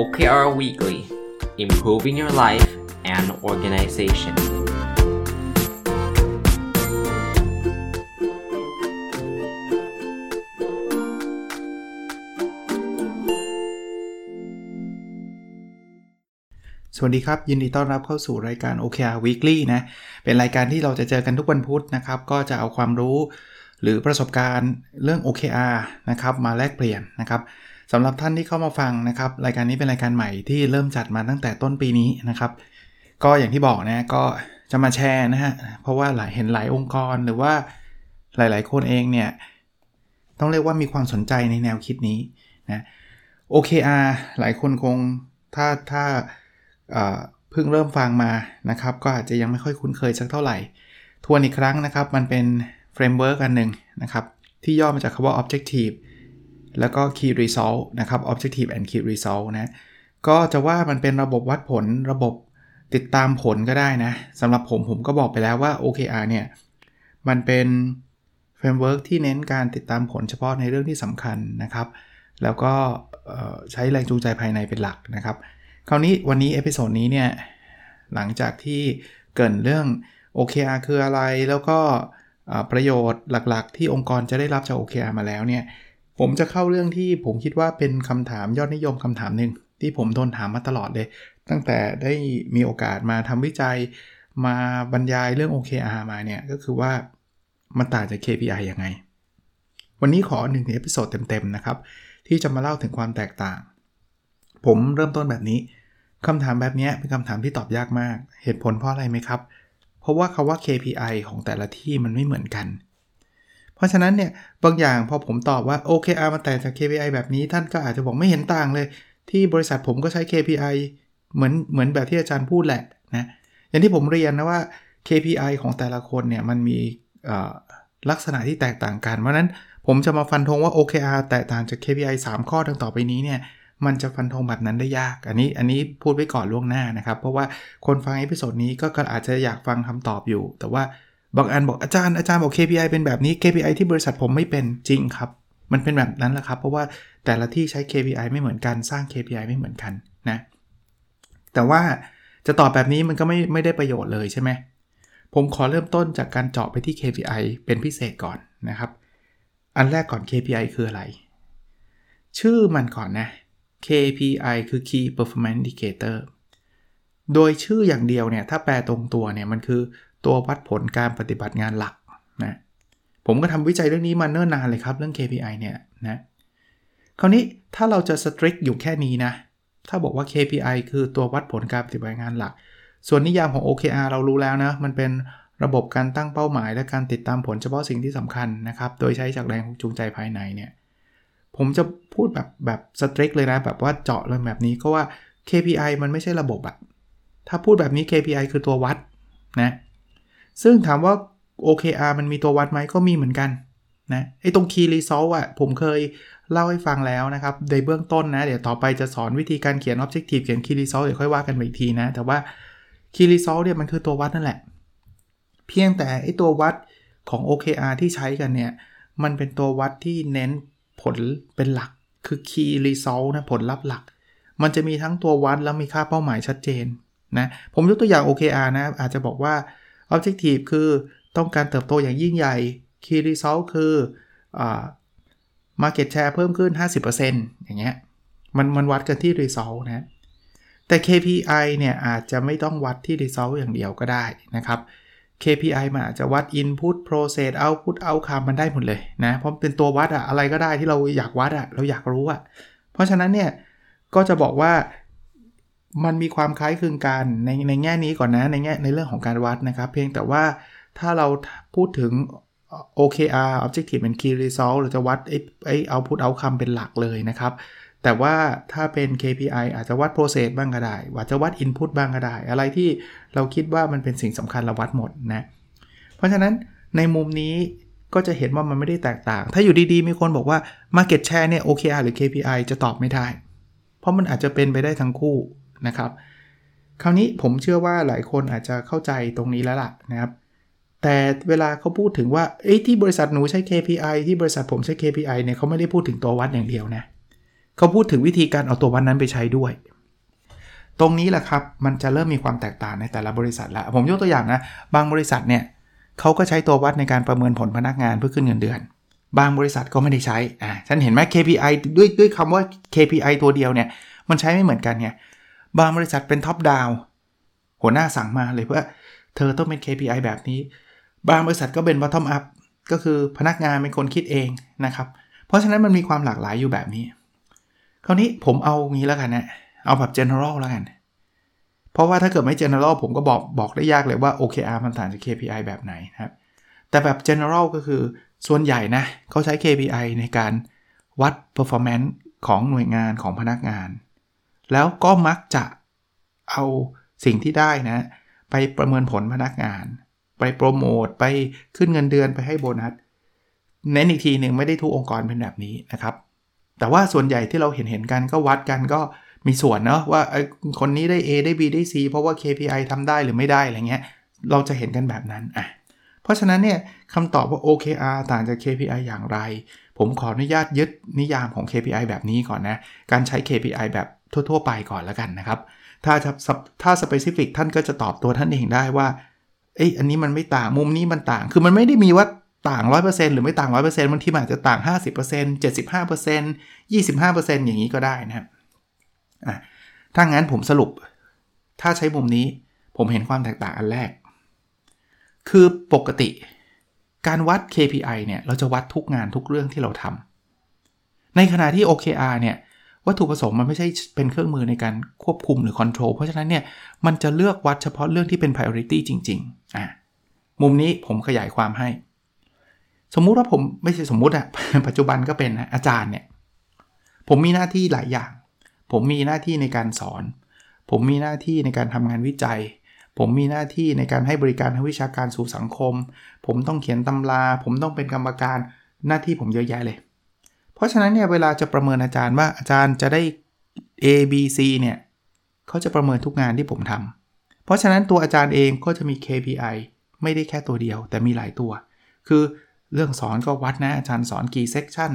OKR Weekly Improving Your Life and Organization สวัสดีครับ ยินดีต้อนรับเข้าสู่รายการ OKR Weekly นะ เป็นรายการที่เราจะเจอกันทุกวันพุธนะครับ ก็จะเอาความรู้หรือประสบการณ์เรื่อง OKR นะครับ มาแลกเปลี่ยนนะครับ สำหรับท่านที่เข้ามาฟังนะครับ รายการนี้เป็นรายการใหม่ที่เริ่มจัดมาตั้งแต่ต้นปีนี้นะครับ ก็อย่างที่บอกนะก็จะมาแชร์นะฮะเพราะว่าหลายเห็นหลายองค์กรหรือว่าหลาย ๆ คนเองเนี่ยต้องเรียกว่ามีความสนใจในแนวคิดนี้นะ OKR หลายคนคงถ้าถ้าเพิ่งเริ่มฟังมานะครับ ก็อาจจะยังไม่ค่อยคุ้นเคยสักเท่าไหร่ ทวนอีกครั้งนะครับ มันเป็น framework อันหนึ่งนะครับ ที่ย่อมาจากคำว่า objective แล้วก็ key result นะครับ objective and key result นะ ก็จะว่ามันเป็นระบบวัดผลระบบติดตามผลก็ได้นะสำหรับผมผมก็บอกไปแล้วว่า OKR เนี่ย มันเป็น framework ที่เน้นการติดตามผลเฉพาะในเรื่องที่สำคัญนะครับ แล้วก็ใช้แรงจูงใจภายในเป็นหลักนะครับ คราวนี้วันนี้ episode นี้เนี่ย หลังจากที่เกริ่นเรื่อง OKR คืออะไรแล้วก็ประโยชน์หลักๆ ที่องค์กรจะได้รับจาก OKR มาแล้วเนี่ย ผมจะเข้าเรื่องที่ผมคิดว่าเป็นคำถามยอดนิยมคำถามหนึ่งที่ผมโดนถามมาตลอดเลย ตั้งแต่ได้มีโอกาสมาทำวิจัย มาบรรยายเรื่อง OKR มาเนี่ย ก็คือว่ามันต่างจาก KPI ยังไง วันนี้ขอหนึ่ง episode เต็มๆนะครับ ที่จะมาเล่าถึงความแตกต่าง ผมเริ่มต้นแบบนี้คำถามแบบนี้เป็นคำถามที่ตอบยากมาก เหตุผลเพราะอะไรไหมครับ เพราะว่าคาว่า KPI ของแต่ละที่มันไม่เหมือนกัน ราะฉะนั้นเนี่ยบางอย่างพอผมตอบว่า OKR มันแต่จาก KPI แบบนี้ท่านก็อาจจะบอกไม่เห็นต่างเลย ที่บริษัทผมก็ใช้ KPI เหมือนเหมือนแบบที่อาจารย์พูดแหละนะอย่างที่ผมเรียนนะว่า KPI ของแต่ละคนเนี่ยมันมีลักษณะที่แตกต่างกัน เพราะนั้นผมจะมาฟันธงว่า OKR แตกต่างจาก KPI 3 ข้อดังต่อไปนี้เนี่ยมันจะฟันธงแบบนั้นได้ยาก อันนี้อันนี้พูดไว้ก่อนล่วงหน้านะครับ เพราะว่าคนฟัง episode นี้ก็อาจจะอยากฟังคำตอบอยู่ แต่ว่า บางอันบอกอาจารย์อาจารย์บอก KPI เป็นแบบนี้ KPI ที่บริษัทผมไม่เป็นจริงครับ มันเป็นแบบนั้นแหละครับ เพราะว่าแต่ละที่ใช้ KPI ไม่เหมือนกันสร้าง KPI ไม่เหมือนกันนะแต่ว่าจะตอบแบบนี้มันก็ไม่ไม่ได้ประโยชน์เลยใช่ไหมผมขอเริ่มต้นจากการเจาะไปที่ KPI เป็นพิเศษก่อนนะครับ อันแรกก่อน KPI คืออะไร ชื่อมันก่อนนะ KPI คือ Key Performance Indicator โดยชื่ออย่างเดียวเนี่ย ถ้าแปลตรงตัวเนี่ย มันคือ ตัววัดผลการปฏิบัติงานหลักนะผมก็ทำวิจัยเรื่องนี้มาเนิ่นนานเลยครับเรื่อง KPI เนี่ยนะคราวนี้ถ้าเราจะ strict อยู่แค่นี้นะ ถ้าบอกว่า KPI คือตัววัดผลการปฏิบัติงานหลัก ส่วนนิยามของ OKR เรารู้แล้วนะ มันเป็นระบบการตั้งเป้าหมาย และการติดตามผลเฉพาะสิ่งที่สำคัญนะครับ โดยใช้จากแรงจูงใจภายในเนี่ย ผมจะพูดแบบแบบสตริกเลยนะ แบบว่าเจาะเลยแบบนี้ก็ว่า KPI มันไม่ใช่ระบบอะถ้าพูดแบบนี้ KPI คือตัววัดนะ ซึ่งถามว่า OKR มันมีตัววัดไหมก็มีเหมือนกันนะไอ้ตรง Key Result อะผมเคยเล่าให้ฟังแล้วนะครับ ในเบื้องต้นนะ เดี๋ยวต่อไปจะสอนวิธีการเขียน Objective เขียน Key Result เดี๋ยวค่อยว่ากันอีกทีนะ แต่ว่า Key Result เนี่ยมันคือตัววัดนั่นแหละ เพียงแต่ไอ้ตัววัดของ OKR ที่ใช้กันเนี่ย มันเป็นตัววัดที่เน้นผลเป็นหลัก คือ key result นะผลลัพธ์หลัก มันจะมีทั้งตัววัดแล้วมีค่าเป้าหมายชัดเจนนะ ผมยกตัวอย่าง OKR นะอาจจะบอกว่า objective คือต้องการเติบโตอย่างยิ่งใหญ่ key result คืออ market share เพิ่มขึ้น 50%อย่างเงี้ยมันมันวัดกันที่ result นะแต่ KPI เนี่ยอาจจะไม่ต้องวัดที่ result อย่างเดียวก็ได้นะครับ KPI มันอาจจะวัด Input Process Output Outcome มันได้หมดเลยนะ เพราะเป็นตัววัดอะอะไรก็ได้ที่เราอยากวัดอะเราอยากรู้อะเพราะฉะนั้นเนี่ยก็จะบอกว่า มันมีความคล้ายคลึงกันในในแง่นี้ก่อนนะในแง่ในเรื่องของการวัดนะครับ เพียงแต่ว่าถ้าเราพูดถึง OKR Objective and Key Result เราจะวัดไอ้ไอ้ Output Outcome เป็นหลักเลยนะครับ แต่ว่าถ้าเป็น KPI อาจจะวัด process บ้างก็ได้ว่าจะวัด input บ้างก็ได้ อะไรที่เราคิดว่ามันเป็นสิ่งสำคัญเราวัดหมดนะ เพราะฉะนั้นในมุมนี้ก็จะเห็นว่ามันไม่ได้แตกต่าง ถ้าอยู่ดีๆ มีคนบอกว่า market share เนี่ย OKR หรือ KPI จะตอบไม่ได้ เพราะมันอาจจะเป็นไปได้ทั้งคู่ นะครับ คราวนี้ผมเชื่อว่าหลายคนอาจจะเข้าใจตรงนี้แล้วล่ะนะครับ แต่เวลาเขาพูดถึงว่าเอ้ที่บริษัทหนูใช้ KPI ที่บริษัทผมใช้ KPI เนี่ยเขาไม่ได้พูดถึงตัววัดอย่างเดียวนะเขาพูดถึงวิธีการเอาตัววัดนั้นไปใช้ด้วยตรงนี้แหละครับ มันจะเริ่มมีความแตกต่างในแต่ละบริษัทล้วผมยกตัวอย่างนะ บางบริษัทเนี่ยเขาก็ใช้ตัววัดในการประเมินผลพนักงานเพื่อขึ้นเงินเดือน บางบริษัทก็ไม่ได้ใช้ อ่าฉันเห็นไหม KPI ด้วยด้วยคำว่า KPI ตัวเดียวเนี่ย มันใช้ไม่เหมือนกันไง บางบริษัทเป็นท็อปดาวหัวหน้าสั่งมาเลยเพื่อเธอต้องเป็น KPI แบบนี้ บางบริษัทก็เป็น bottom up ก็คือพนักงานเป็นคนคิดเองนะครับ เพราะฉะนั้นมันมีความหลากหลายอยู่แบบนี้ คราวนี้ผมเอางี้แล้วกันนะ เอาแบบ general แล้วกัน เพราะว่าถ้าเกิดไม่ general ผมก็บอกบอกได้ยากเลยว่า OKR มันต่างจาก KPI แบบไหนนะครับ แต่แบบ general ก็คือส่วนใหญ่นะเขาใช้ KPI ในการวัด performance ของหน่วยงานของพนักงาน แล้วก็มักจะเอาสิ่งที่ได้นะ ไปประเมินผลพนักงาน ไปโปรโมทไปขึ้นเงินเดือนไปให้โบนัสเน้นอีกทีหนึ่งไม่ได้ทุกองค์กรเป็นแบบนี้นะครับ แต่ว่าส่วนใหญ่ที่เราเห็นเห็นกันก็วัดกันก็มีส่วนเนาะว่าคนนี้ได้ A ได้ B ได้ C เพราะว่า KPI ทำได้หรือไม่ได้อะไรเงี้ยเราจะเห็นกันแบบนั้นอะเพราะฉะนั้นเนี่ยคำตอบว่า OKR ต่างจาก KPI อย่างไร ผมขออนุญาตยึดนิยามของ KPI แบบนี้ก่อนนะ การใช้ KPI แบบ ทั่ว ๆ ไปก่อนแล้วกันนะครับ ถ้าถ้า specific ท่านก็จะตอบตัวท่านเองได้ว่าเอ้ยอันนี้มันไม่ต่างมุมนี้มันต่าง คือมันไม่ได้มีว่าต่าง 100%หรือไม่ต่าง 100%บางทีมันอาจจะต่าง 50% 75% 25%อย่างนี้ก็ได้นะครับอะถ้างั้นผมสรุป ถ้าใช้มุมนี้ผมเห็นความแตกต่างอันแรก คือปกติการวัด KPI เนี่ย เราจะวัดทุกงานทุกเรื่องที่เราทำในขณะที่ OKR เนี่ย วัตถุประสงค์มันไม่ใช่เป็นเครื่องมือในการควบคุมหรือ control เพราะฉะนั้นเนี่ยมันจะเลือกวัดเฉพาะเรื่องที่เป็น priority จริงๆอะมุมนี้ผมขยายความให้ สมมุติว่าผมไม่ใช่สมมุติอะปัจจุบันก็เป็นนะอาจารย์เนี่ยผมมีหน้าที่หลายอย่าง ผมมีหน้าที่ในการสอน ผมมีหน้าที่ในการทำงานวิจัย ผมมีหน้าที่ในการให้บริการทางวิชาการสู่สังคม ผมต้องเขียนตำรา ผมต้องเป็นกรรมการหน้าที่ผมเยอะแยะเลย ราะฉะนั้นเนี่ยเวลาจะประเมินอาจารย์ว่าอาจารย์จะได้ A B C เนี่ยเขาจะประเมินทุกงานที่ผมทำเพราะฉะนั้นตัวอาจารย์เองก็จะมี KPI ไม่ได้แค่ตัวเดียว แต่มีหลายตัว คือเรื่องสอนก็วัดนะ อาจารย์สอนกี่เซกชัน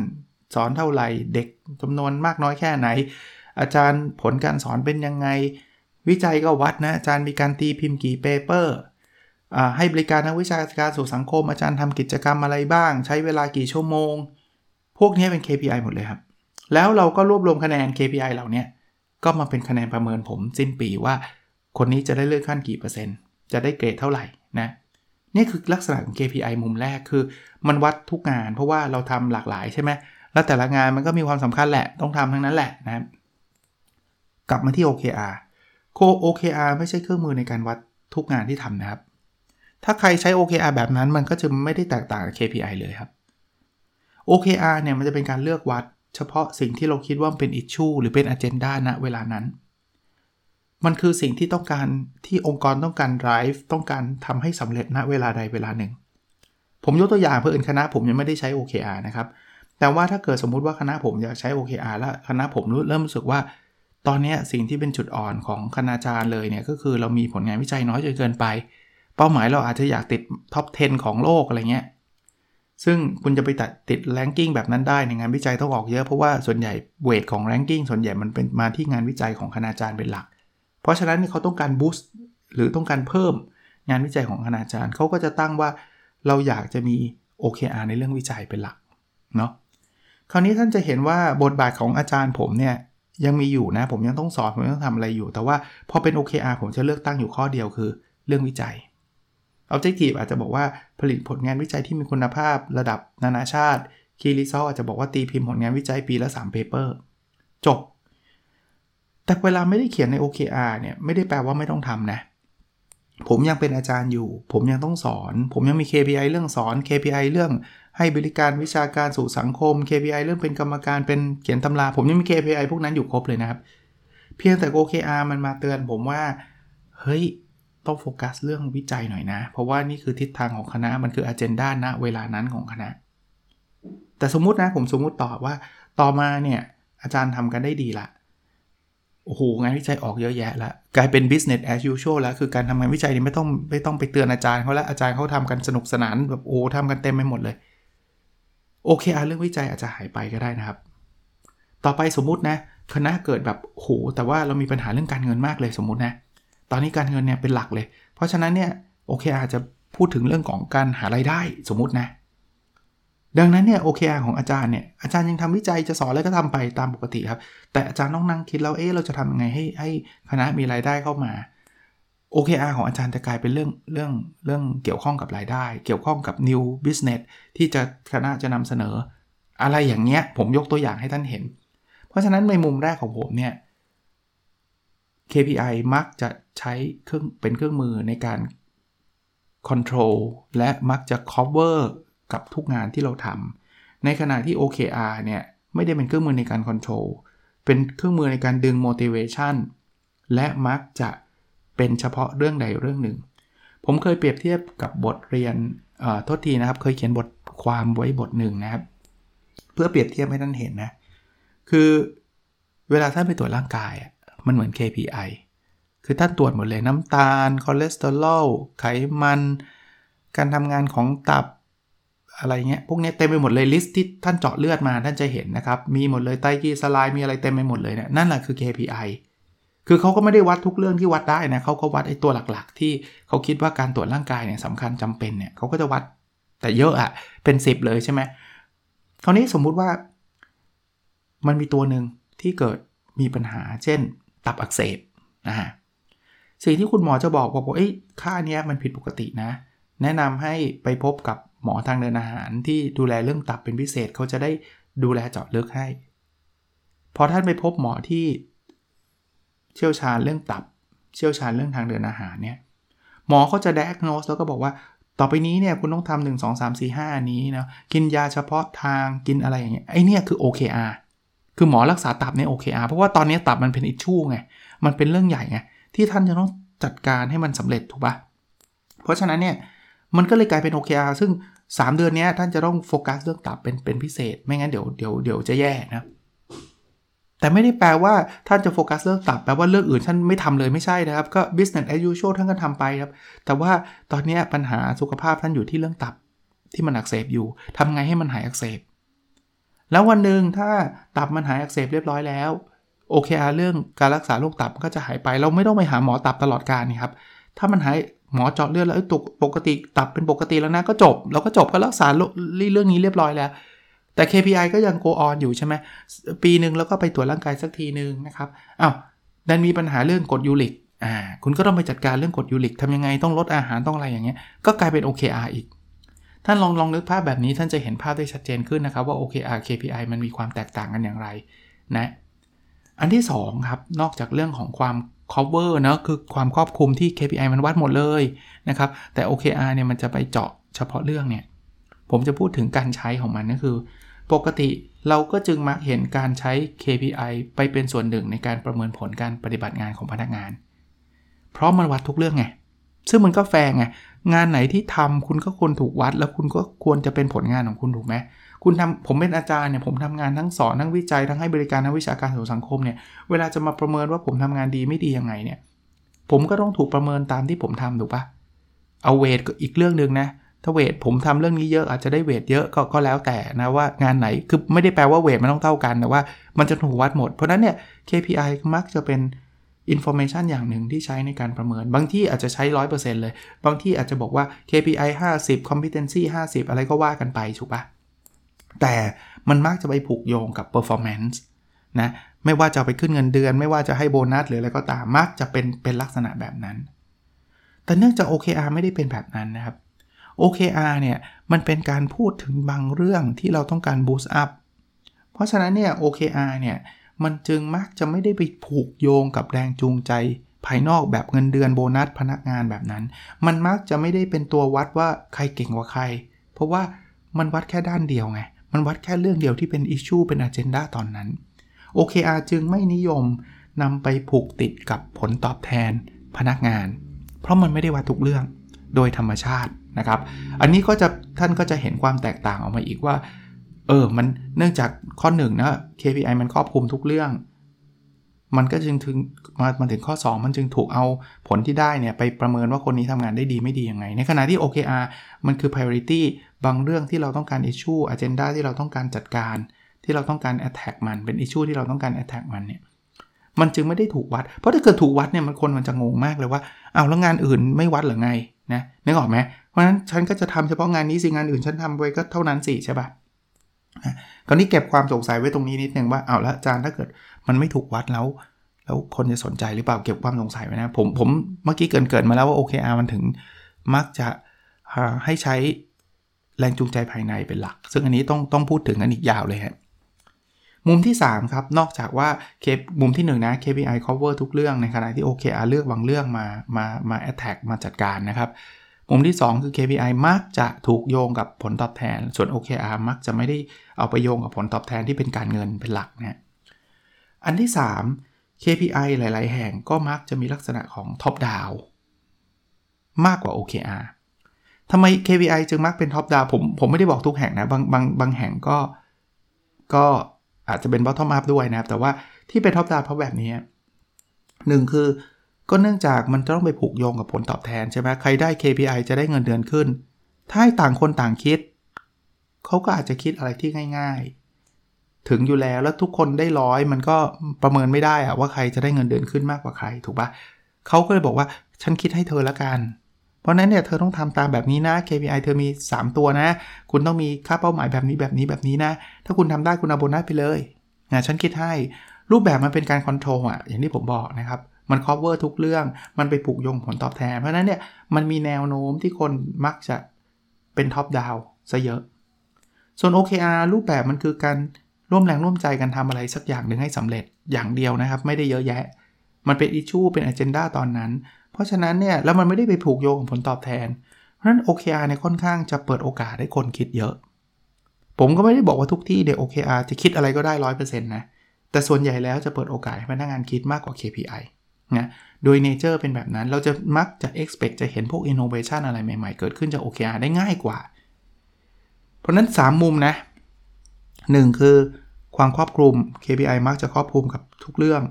สอนเท่าไหร่ เด็กจำนวนมากน้อยแค่ไหน อาจารย์ผลการสอนเป็นยังไง วิจัยก็วัดนะ อาจารย์มีการตีพิมพ์กี่เปเปอร์ให้บริการทางวิชาการสู่สังคม อาจารย์ทำกิจกรรมอะไรบ้าง ใช้เวลากี่ชั่วโมง พวกนี้เป็น KPI หมดเลยครับ แล้วเราก็รวบรวมคะแนน KPI เหล่านี้ก็มาเป็นคะแนนประเมินผมสิ้นปีว่า คนนี้จะได้เลื่อนขั้นกี่เปอร์เซ็นต์ จะได้เกรดเท่าไหร่นะนี่คือลักษณะของ KPI มุมแรกคือ มันวัดทุกงาน เพราะว่าเราทำหลากหลายใช่ไหมแล้วแต่ละงานมันก็มีความสำคัญแหละต้องทำทั้งนั้นแหละนะกลับมาที่ OKR โค OKR ไม่ใช่เครื่องมือในการวัดทุกงานที่ทำนะครับ ถ้าใครใช้ OKR แบบนั้นมันก็จะไม่ได้แตกต่างกับ KPI เลยครับ OKR เนี่ยมันจะเป็นการเลือกวัด เฉพาะสิ่งที่เราคิดว่าเป็นอิชชูหรือเป็นอ g e n d a ณเวลานั้น มันคือสิ่งที่ต้องการที่องค์กรต้องการ drive ต้องการทำให้สำเร็จณเวลาใดเวลาหนึ่ง ผมยกตัวอย่างเพื่ออื่นคณะผมยังไม่ได้ใช้ OKR นะครับ แต่ว่าถ้าเกิดสมมุติว่าคณะผมอยากใช้ OKR แล้วคณะผมเริ่มรู้สึกว่าตอนนี้สิ่งที่เป็นจุดอ่อนของคณาจารย์เลยเนี่ยก็คือเรามีผลงานวิจัยน้อยจนเกินไป เป้าหมายเราอาจจะอยากติดท็อป 10 ของโลกอะไรเงี้ย ซึ่งคุณจะไปตัดติดแรงกิ้งแบบนั้นได้ในงานวิจัยต้องออกเยอะเพราะว่าส่วนใหญ่เวทของแรงกิ้งส่วนใหญ่มันเป็นมาที่งานวิจัยของคณาจารย์เป็นหลัก เพราะฉะนั้นเขาต้องการบูสต์หรือต้องการเพิ่มงานวิจัยของคณาจารย์เขาก็จะตั้งว่าเราอยากจะมี OKR ในเรื่องวิจัยเป็นหลักเนาะคราวนี้ท่านจะเห็นว่าบทบาทของอาจารย์ผมเนี่ยยังมีอยู่นะ ผมยังต้องสอนผมยังต้องทำอะไรอยู่ แต่ว่าพอเป็น OKR ผมจะเลือกตั้งอยู่ข้อเดียวคือ เรื่องวิจัย Objective อาจจะบอกว่าผลิตผลงานวิจัยที่มีคุณภาพระดับนานาชาติ Key Result อาจจะบอกว่าตีพิมพ์ผลงานวิจัยปีละ3 paper จบ แต่เวลาไม่ได้เขียนใน OKR เนี่ยไม่ได้แปลว่าไม่ต้องทำนะผมยังเป็นอาจารย์อยู่ ผมยังต้องสอน ผมยังมี KPI เรื่องสอน KPI เรื่องให้บริการวิชาการสู่สังคม KPI เรื่องเป็นกรรมการ เป็นเขียนตำรา ผมยังมี KPI พวกนั้นอยู่ครบเลยนะครับ เพียงแต่ OKR มันมาเตือนผมว่า เฮ้ย ต้องโฟกัสเรื่องวิจัยหน่อยนะ เพราะว่านี่คือทิศทางของคณะมันคืออเจนดาณเวลานั้นของคณะ แต่สมมุตินะผมสมมุติต่อว่า ต่อมาเนี่ยอาจารย์ทำกันได้ดีละโอ้โหงานวิจัยออกเยอะแยะละกลายเป็น business as usual แล้วคือการทำงานวิจัยนี่ไม่ต้องไม่ต้องไปเตือนอาจารย์เขาล้วอาจารย์เขาทำกันสนุกสนานแบบโอ้ทำกันเต็มไปหมดเลยโอเคอาเรื่องวิจัยอาจจะหายไปก็ได้นะครับ ต่อไปสมมุตินะคณะเกิดแบบโหแต่ว่าเรามีปัญหาเรื่องการเงินมากเลยสมมุตินะ ตอนนี้การเงินเนี่ยเป็นหลักเลย เพราะฉะนั้นเนี่ยโอเคอาจจะพูดถึงเรื่องของการหารายได้สมมตินะ ดังนั้นเนี่ย OKR ของอาจารย์เนี่ยอาจารย์ยังทำวิจัยจะสอนอะไรก็ทำไปตามปกติครับ แต่อาจารย์ต้องนั่งคิดแล้วเอ๊ะเราจะทำยังไงให้ให้คณะมีรายได้เข้ามา OKR ของอาจารย์จะกลายเป็นเรื่องเรื่องเรื่องเกี่ยวข้องกับรายได้ เกี่ยวข้องกับ new business ที่จะคณะจะนำเสนอ อะไรอย่างเงี้ยผมยกตัวอย่างให้ท่านเห็น เพราะฉะนั้นในมุมแรกของผมเนี่ย KPI มักจะใช้เครื่องเป็นเครื่องมือในการ control และมักจะ cover กับทุกงานที่เราทำ ในขณะที่ OKR เนี่ยไม่ได้เป็นเครื่องมือในการ control เป็นเครื่องมือในการดึง motivation และมักจะเป็นเฉพาะเรื่องใดเรื่องหนึ่ง ผมเคยเปรียบเทียบกับบทเรียนโทษทีนะครับ เคยเขียนบทความไว้บทหนึ่งนะครับ เพื่อเปรียบเทียบให้ท่านเห็นนะ คือเวลาท่านไปตรวจร่างกาย มันเหมือน KPI คือท่านตรวจหมดเลยน้ำตาลคอเลสเตอรอลไขมัน การทำงานของตับอะไรเงี้ยพวกนี้เต็มไปหมดเลย list ที่ท่านเจาะเลือดมาท่านจะเห็นนะครับ มีหมดเลยไตรกลีเซอไรด์มีอะไรเต็มไปหมดเลยเนี่ยนั่นแหละคือ KPI คือเขาก็ไม่ได้วัดทุกเรื่องที่วัดได้นะเขาก็วัดไอ้ตัวหลักๆ ที่เขาคิดว่าการตรวจร่างกายเนี่ยสำคัญจำเป็นเนี่ยเขาก็จะวัดแต่เยอะอะเป็น 10 เลยใช่ไหมคราวนี้สมมุติว่า มันมีตัวหนึ่งที่เกิดมีปัญหา เช่น ตับอักเสบนะฮะสิ่งที่คุณหมอจะบอกบอกว่าเอ้ยค่านี้มันผิดปกตินะ แนะนำให้ไปพบกับหมอทางเดินอาหารที่ดูแลเรื่องตับเป็นพิเศษเขาจะได้ดูแลเจาะลึกให้ พอท่านไปพบหมอที่เชี่ยวชาญเรื่องตับ เชี่ยวชาญเรื่องทางเดินอาหารเนี่ยหมอเขาจะ diagnose แล้วก็บอกว่าต่อไปนี้เนี่ยคุณต้องทำหนึ่งสองสามสี่ห้านี้นะกินยาเฉพาะทางกินอะไรอย่างเงี้ยไอ้นี่คือ OKR คือหมอรักษาตับใน OKR เพราะว่าตอนนี้ตับมันเป็นอิชชูไง มันเป็นเรื่องใหญ่ไง ที่ท่านจะต้องจัดการให้มันสำเร็จถูกปะเพราะฉะนั้นเนี่ย มันก็เลยกลายเป็น OKR ซึ่ง 3 เดือนนี้ท่านจะต้องโฟกัสเรื่องตับเป็นเป็นพิเศษ ไม่งั้นเดี๋ยวเดี๋ยวเดี๋ยวจะแย่นะ แต่ไม่ได้แปลว่าท่านจะโฟกัสเรื่องตับแปลว่าเรื่องอื่นท่านไม่ทำเลยไม่ใช่นะครับ ก็ business as usual ท่านก็ทำไปครับ แต่ว่าตอนนี้ปัญหาสุขภาพท่านอยู่ที่เรื่องตับที่มันอักเสบอยู่ทำไงให้มันหายอักเสบ แล้ววันหนึ่งถ้าตับมันหายอักเสบเรียบร้อยแล้วโอเคอาเรื่องการรักษาโรคตับก็จะหายไป เราไม่ต้องไปหาหมอตับตลอดการนี่ครับ ถ้ามันหายหมอเจาะเลือดแล้วตกปกติตับเป็นปกติแล้วนะก็จบเราก็จบก็รักษาเรื่องนี้เรียบร้อยแล้ว แต่ KPI ก็ยัง go on อยู่ใช่ไหมปีหนึ่งแล้วก็ไปตรวจร่างกายสักทีหนึ่งนะครับอ้าวดันมีปัญหาเรื่องกรดยูริกอ่าคุณก็ต้องไปจัดการเรื่องกรดยูริกทำยังไงต้องลดอาหารต้องอะไรอย่างเงี้ยก็กลายเป็น OKR อีก ท่านลองลองนึกภาพแบบนี้ท่านจะเห็นภาพได้ชัดเจนขึ้นนะครับว่า OKR KPI มันมีความแตกต่างกันอย่างไรนะอันที่2ครับนอกจากเรื่องของความ cover นะคือความครอบคลุมที่ KPI มันวัดหมดเลยนะครับแต่ OKR เนี่ยมันจะไปเจาะเฉพาะเรื่องเนี่ยผมจะพูดถึงการใช้ของมันก็คือ ปกติเราก็จึงมักเห็นการใช้ KPI ไปเป็นส่วนหนึ่งในการประเมินผลการปฏิบัติงานของพนักงาน เพราะมันวัดทุกเรื่องไงซึ่งมันก็แฟงไง งานไหนที่ทำคุณก็ควรถูกวัด แล้วคุณก็ควรจะเป็นผลงานของคุณถูกไหมคุณทำผมเป็นอาจารย์เนี่ยผมทำงานทั้งสอนทั้งวิจัยทั้งให้บริการทั้งวิชาการสู่สังคมเนี่ยเวลาจะมาประเมินว่าผมทำงานดีไม่ดียังไงเนี่ยผมก็ต้องถูกประเมินตามที่ผมทำถูกปะเอา weight ก็อีกเรื่องหนึ่งนะถ้า weight ผมทำเรื่องนี้เยอะอาจจะได้ weight เยอะก็ก็แล้วแต่นะว่างานไหนคือไม่ได้แปลว่า weight มันต้องเท่ากันแต่ว่ามันจะถูกวัดหมด เพราะนั้นเนี่ย KPI มักจะเป็น information อย่างหนึ่งที่ใช้ในการประเมิน บางที่อาจจะใช้ 100%เลย บางที่อาจจะบอกว่า KPI 50 competency 50 อะไรก็ว่ากันไปถูกปะแต่มันมักจะไปผูกโยงกับ performance นะไม่ว่าจะไปขึ้นเงินเดือน ไม่ว่าจะให้โบนัสหรืออะไรก็ตามมักจะเป็นเป็นลักษณะแบบนั้น แต่เนื่องจาก OKR ไม่ได้เป็นแบบนั้นนะครับ OKR เนี่ยมันเป็นการพูดถึงบางเรื่องที่เราต้องการ boost up เพราะฉะนั้นเนี่ย OKR เนี่ย มันจึงมักจะไม่ได้ไปผูกโยงกับแรงจูงใจ ภายนอกแบบเงินเดือนโบนัสพนักงานแบบนั้น มันมักจะไม่ได้เป็นตัววัดว่าใครเก่งกว่าใคร เพราะว่ามันวัดแค่ด้านเดียวไง มันวัดแค่เรื่องเดียวที่เป็นอิชชูเป็นอ g e n d a ตอนนั้น OKR จึงไม่นิยมนำไปผูกติดกับผลตอบแทนพนักงาน เพราะมันไม่ได้วัดทุกเรื่องโดยธรรมชาตินะครับ อันนี้ก็จะท่านก็จะเห็นความแตกต่างออกมาอีกว่า เออ มันเนื่องจากข้อ1นนะ KPI มันครอบคลุมทุกเรื่อง มันก็จึงถึงมามาถึงข้อ 2 มันจึงถูกเอาผลที่ได้เนี่ย ไปประเมินว่าคนนี้ทำงานได้ดีไม่ดียังไง ในขณะที่ OKR มันคือ priority บางเรื่องที่เราต้องการ issue agenda ที่เราต้องการจัดการ ที่เราต้องการ attack มันเป็น issue ที่เราต้องการ attack มันเนี่ยมันจึงไม่ได้ถูกวัด เพราะถ้าเกิดถูกวัดเนี่ยมันคนมันจะงงมากเลยว่า เอาแล้วงานอื่นไม่วัดหรือไงนะนึกออกไหมเพราะฉะนั้นฉันก็จะทำเฉพาะงานนี้สิงานอื่นฉันทำไปก็เท่านั้นสิใช่ปะ คราวนี้เก็บความสงสัยไว้ตรงนี้นิดนึงว่าเอาละอาจารย์ถ้าเกิดมันไม่ถูกวัดแล้ว แล้วคนจะสนใจหรือเปล่าเก็บความสงสัยไว้นะผมผมเมื่อกี้เกินเกิดมาแล้วว่า OKR มันถึงมักจะให้ใช้แรงจูงใจภายในเป็นหลัก ซึ่งอันนี้ต้องต้องพูดถึงกันอีกยาวเลยฮะมุมที่ 3 ครับ นอกจากว่าเคมุมที่ 1 นะ KPI cover ทุกเรื่องในขณะที่ OKR เลือกบางเรื่องมามามา attack มาจัดการนะครับ มุมที่ 2 คือ KPI มักจะถูกโยงกับผลตอบแทน ส่วน OKR มักจะไม่ได้เอาไปโยงกับผลตอบแทนที่เป็นการเงินเป็นหลักนะอันที่ 3 KPI หลาย ๆ แห่งก็มักจะมีลักษณะของ top down มากกว่า OKR ทำไม KPI จึงมักเป็น top down ผมผมไม่ได้บอกทุกแห่งนะบางบางบางแห่งก็ก็อาจจะเป็น bottom up ด้วยนะครับ แต่ว่าที่เป็น top down เพราะแบบนี้หนึ่งคือ ก็เนื่องจากมันต้องไปผูกโยงกับผลตอบแทนใช่ไหมใครได้ KPI จะได้เงินเดือนขึ้น ถ้าให้ต่างคนต่างคิด เขาก็อาจจะคิดอะไรที่ง่าย ๆ ถึงอยู่แล้วแล้วทุกคนได้ร้อยมันก็ประเมินไม่ได้อะว่าใครจะได้เงินเดือนขึ้นมากกว่าใครถูกปะเขาก็เลยบอกว่าฉันคิดให้เธอละกัน เพราะนั้นเนี่ยเธอต้องทำตามแบบนี้นะ KPI เธอมี 3 ตัวนะ คุณต้องมีค่าเป้าหมายแบบนี้แบบนี้แบบนี้นะ ถ้าคุณทำได้คุณเอาโบนัสไปเลยนะฉันคิดให้รูปแบบมันเป็นการคอนโทรลอะอย่างที่ผมบอกนะครับ มัน cover ทุกเรื่อง มันไปผูกโยงผลตอบแทน เพราะนั้นเนี่ยมันมีแนวโน้มที่คนมักจะเป็น top down ซะเยอะ ส่วน OKR รูปแบบมันคือการร่วมแรงร่วมใจกันทำอะไรสักอย่างหนึ่งให้สำเร็จอย่างเดียวนะครับ ไม่ได้เยอะแยะ มันเป็น issue เป็น agenda ตอนนั้น เพราะฉะนั้นเนี่ยแล้วมันไม่ได้ไปผูกโยงผลตอบแทน เพราะฉะนั้น OKR เนี่ยค่อนข้างจะเปิดโอกาสให้คนคิดเยอะ ผมก็ไม่ได้บอกว่าทุกที่เดี๋ยว OKR จะคิดอะไรก็ได้ร้อยเปอร์เซ็นต์นะแต่ส่วนใหญ่แล้วจะเปิดโอกาสให้พนักงานคิดมากกว่า KPI นะโดยเนเจอร์เป็นแบบนั้นเราจะมักจะ expect จะเห็นพวก innovation อะไรใหม่ๆ เกิดขึ้นจาก OKR ได้ง่ายกว่า เพราะนั้น 3 มุมนะ 1 คือความครอบคลุม KPI มักจะครอบคลุมกับทุกเรื่อง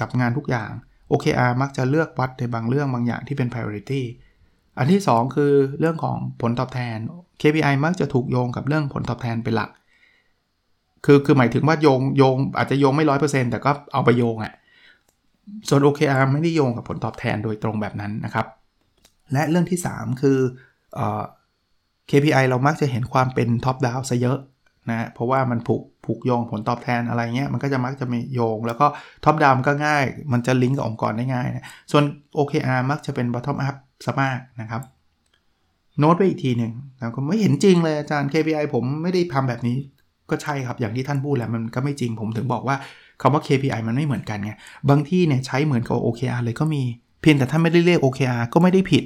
กับงานทุกอย่าง OKR มักจะเลือกวัดในบางเรื่องบางอย่างที่เป็น priority อันที่ 2 คือเรื่องของผลตอบแทน KPI มักจะถูกโยงกับเรื่องผลตอบแทนเป็นหลัก คือคือหมายถึงว่าโยงโยงอาจจะโยงไม่ร้อยเปอร์เซ็นต์แต่ก็เอาไปโยงอะ่ะ ส่วน OKR ไม่ได้โยงกับผลตอบแทนโดยตรงแบบนั้นนะครับ และเรื่องที่ 3 คืออ KPI เรามักจะเห็นความเป็นท็อปดาวซะเยอะนะเพราะว่ามันผูกผูกโยงผลตอบแทนอะไรเงี้ยมันก็จะมักจะมีโยง แล้วก็ท็อปดาวก็ง่าย มันจะลิงก์กับองค์กรได้ง่ายนะส่วน OKR มักจะเป็น bottom up ซะมากนะครับโน้ตไปอีกทีหนึ่งแล้วก็ไม่เห็นจริงเลยอาจารย์ KPI ผมไม่ได้ทำแบบนี้ก็ใช่ครับอย่างที่ท่านพูดแหละมันก็ไม่จริงผมถึงบอกว่า คำว่า KPI มันไม่เหมือนกันไง บางที่เนี่ยใช้เหมือนกับ OKR เลยก็มี เพียงแต่ท่านไม่ได้เรียก OKR ก็ไม่ได้ผิด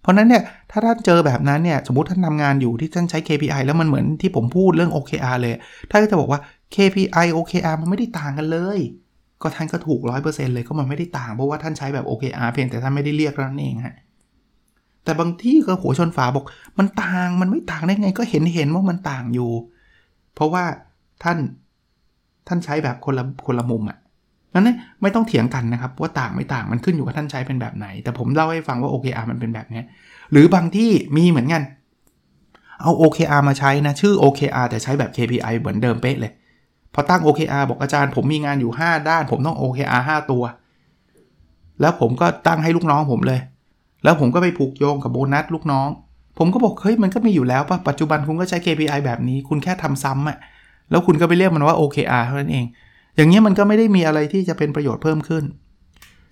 เพราะนั้นเนี่ยถ้าท่านเจอแบบนั้นเนี่ยสมมติท่านทำงานอยู่ที่ท่านใช้ KPI แล้วมันเหมือนที่ผมพูดเรื่อง OKR เลยท่านก็จะบอกว่า KPI OKR มันไม่ได้ต่างกันเลย ก็ท่านก็ถูก 100%เลยก็มันไม่ได้ต่างเพราะว่าท่านใช้แบบ OKR เพียงแต่ท่านไม่ได้เรียกนั่นเองฮะแต่บางที่ก็หัวชนฝาบอก มันต่างมันไม่ต่างได้ไงก็เห็นเห็นว่ามันต่างอยู่ เพราะว่าท่าน ท่านใช้แบบคนละคนละมุมอะนั้นไม่ต้องเถียงกันนะครับว่าต่างไม่ต่างมันขึ้นอยู่กับท่านใช้เป็นแบบไหน แต่ผมเล่าให้ฟังว่า OKR มันเป็นแบบนี้หรือบางที่มีเหมือนกัน เอา OKR มาใช้นะชื่อ OKR แต่ใช้แบบ KPI เหมือนเดิมเป๊ะเลย พอตั้ง OKR บอกอาจารย์ผมมีงานอยู่ 5 ด้าน ผมต้อง OKR 5 ตัว แล้วผมก็ตั้งให้ลูกน้องผมเลย แล้วผมก็ไปผูกโยงกับโบนัสลูกน้อง ผมก็บอกเฮ้ยมันก็มีอยู่แล้วป่ะปัจจุบันคุณก็ใช้ KPI แบบนี้ คุณแค่ทำซ้ำอะ แล้วคุณก็ไปเรียกมันว่า OKR เท่านั้นเอง อย่างนี้มันก็ไม่ได้มีอะไรที่จะเป็นประโยชน์เพิ่มขึ้น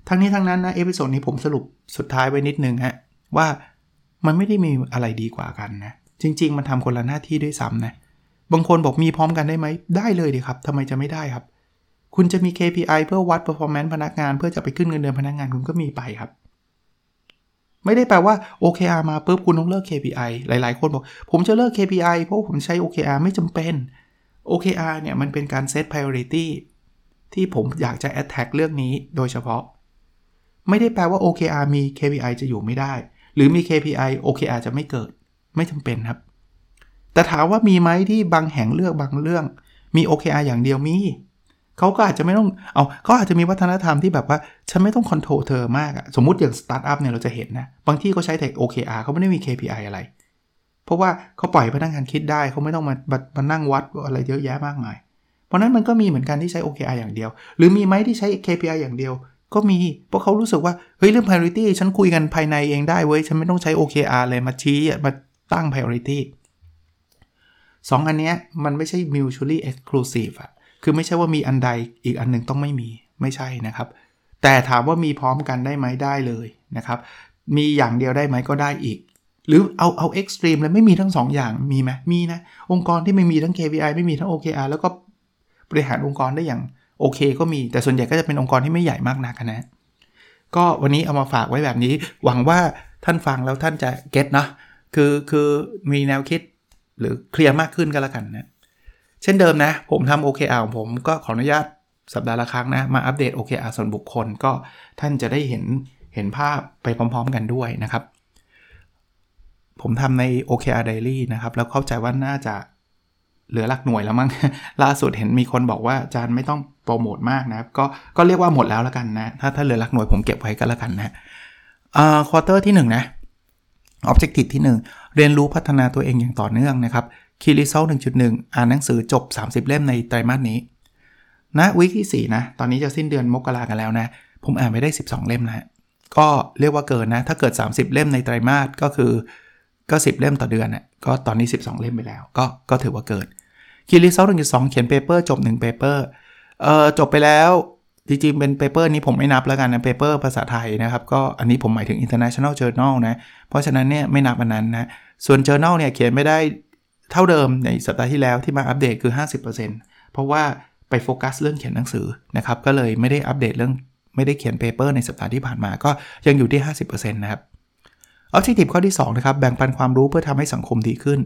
ทั้งนี้ทั้งนั้นนะ episode นี้ผมสรุปสุดท้ายไว้นิดนึงฮะว่ามันไม่ได้มีอะไรดีกว่ากันนะ จริง ๆ มันทำคนละหน้าที่ด้วยซ้ำนะ บางคนบอกมีพร้อมกันได้ไหม ได้เลยดีครับทำไมจะไม่ได้ครับ คุณจะมี KPI เพื่อวัด performance พนักงาน เพื่อจะไปขึ้นเงินเดือนพนักงานคุณก็มีไปครับ ไม่ได้แปลว่า OKR มาปุ๊บคุณต้องเลิก KPI หลาย ๆ คนบอก ผมจะเลิก KPI เพราะผมใช้ OKR ไม่จำเป็น OKR เนี่ยมันเป็นการ set priority ที่ผมอยากจะ attack เรื่องนี้โดยเฉพาะ ไม่ได้แปลว่า OKR มี KPI จะอยู่ไม่ได้ หรือมี KPI OKR จะไม่เกิด ไม่จำเป็นครับ แต่ถามว่ามีไหมที่บางแห่งเลือกบางเรื่อง มี OKR อย่างเดียวมีเขาก็อาจจะไม่ต้อง เอาเขาอาจจะมีวัฒนธรรมที่แบบว่า ฉันไม่ต้อง control เธอมากอะสมมุติอย่างสตาร์ทอัพเนี่ยเราจะเห็นนะ บางที่เขาใช้แต่ OKR เขาไม่ได้มี KPI อะไร เพราะว่าเขาปล่อยพนักงานคิดได้เขาไม่ต้องมามานั่งวัดอะไรเยอะแยะมากมาย เพราะนั้นมันก็มีเหมือนกันที่ใช้ OKR อย่างเดียว หรือมีไหมที่ใช้ KPI อย่างเดียว ก็มีเพราะเขารู้สึกว่าเฮ้ยเรื่อง priority ฉันคุยกันภายในเองได้เว้ยฉันไม่ต้องใช้ OKR เลยมาชี้มาตั้ง priority สองอันเนี้ยมันไม่ใช่ mutually exclusive อะคือไม่ใช่ว่ามีอันใดอีกอันหนึ่งต้องไม่มีไม่ใช่นะครับ แต่ถามว่ามีพร้อมกันได้ไหมได้เลยนะครับ มีอย่างเดียวได้ไหมก็ได้อีก หรือเอาเอาเอ็กซ์ตรีมเลยไม่มีทั้ง2ออย่างมีไหมมีนะ องค์กรที่ไม่มีทั้ง KPI ไม่มีทั้ง OKR แล้วก็บริหารองค์กรได้อย่างโอเคก็มีแต่ส่วนใหญ่ก็จะเป็นองค์กรที่ไม่ใหญ่มากนักนะ ก็วันนี้เอามาฝากไว้แบบนี้ หวังว่าท่านฟังแล้วท่านจะเก็ตนะคือคือมีแนวคิดหรือเคลียร์มากขึ้นก็แล้วกันนะเช่นเดิมนะ ผมทำ OKR ของผมก็ขออนุญาตสัปดาห์ละครั้งนะ มาอัปเดต OKR ส่วนบุคคลก็ท่านจะได้เห็นเห็นภาพไปพร้อม ๆ กันด้วยนะครับ ผมทำใน OKR Daily นะครับ แล้วเข้าใจว่าน่าจะเหลือหลักหน่วยแล้วมั้งล่าสุดเห็นมีคนบอกว่าอาจารย์ไม่ต้องโปรโมทมากนะครับ ก็ก็เรียกว่าหมดแล้วแล้วกันนะ ถ้าถ้าเหลือหลักหน่วยผมเก็บไว้ก็แล้วกันนะอ่า quarter ที่ 1 นะ Objective ที่ 1 เรียนรู้พัฒนาตัวเองอย่างต่อเนื่องนะครับ Key Result 1.1 อ่านหนังสือจบ 30 เล่มในไตรมาสนี้นะ week ที่ 4 นะ ตอนนี้จะสิ้นเดือนมกรากันแล้วนะ ผมอ่านไปได้ 12 เล่มนะก็เรียกว่าเกินนะ ถ้าเกิด 30 เล่มในไตรมาสก็คือ ก็ 10 เล่มต่อเดือนน่ะก็ตอนนี้ 12 เล่มไปแล้ว ก็ก็ถือว่าเกิน Key Result หนึ่งจุดสองเขียน paper จบ1 paper เอ่อจบไปแล้วจริงๆเป็น paper นี้ผมไม่นับแล้วกันนะ paper ภาษาไทยนะครับ ก็อันนี้ผมหมายถึง international journal นะ เพราะฉะนั้นเนี่ยไม่นับอันนั้นนะ ส่วน journal เนี่ยเขียนไม่ได้เท่าเดิมในสัปดาห์ที่แล้วที่มาอัปเดตคือ 50%เพราะว่าไปโฟกัสเรื่องเขียนหนังสือนะครับ ก็เลยไม่ได้อัปเดตเรื่องไม่ได้เขียน paper ในสัปดาห์ที่ผ่านมาก็ยังอยู่ที่ 50%นะครับ Objective ข้อที่2นะครับแบ่งปันความรู้เพื่อทำให้สังคมดีขึ้น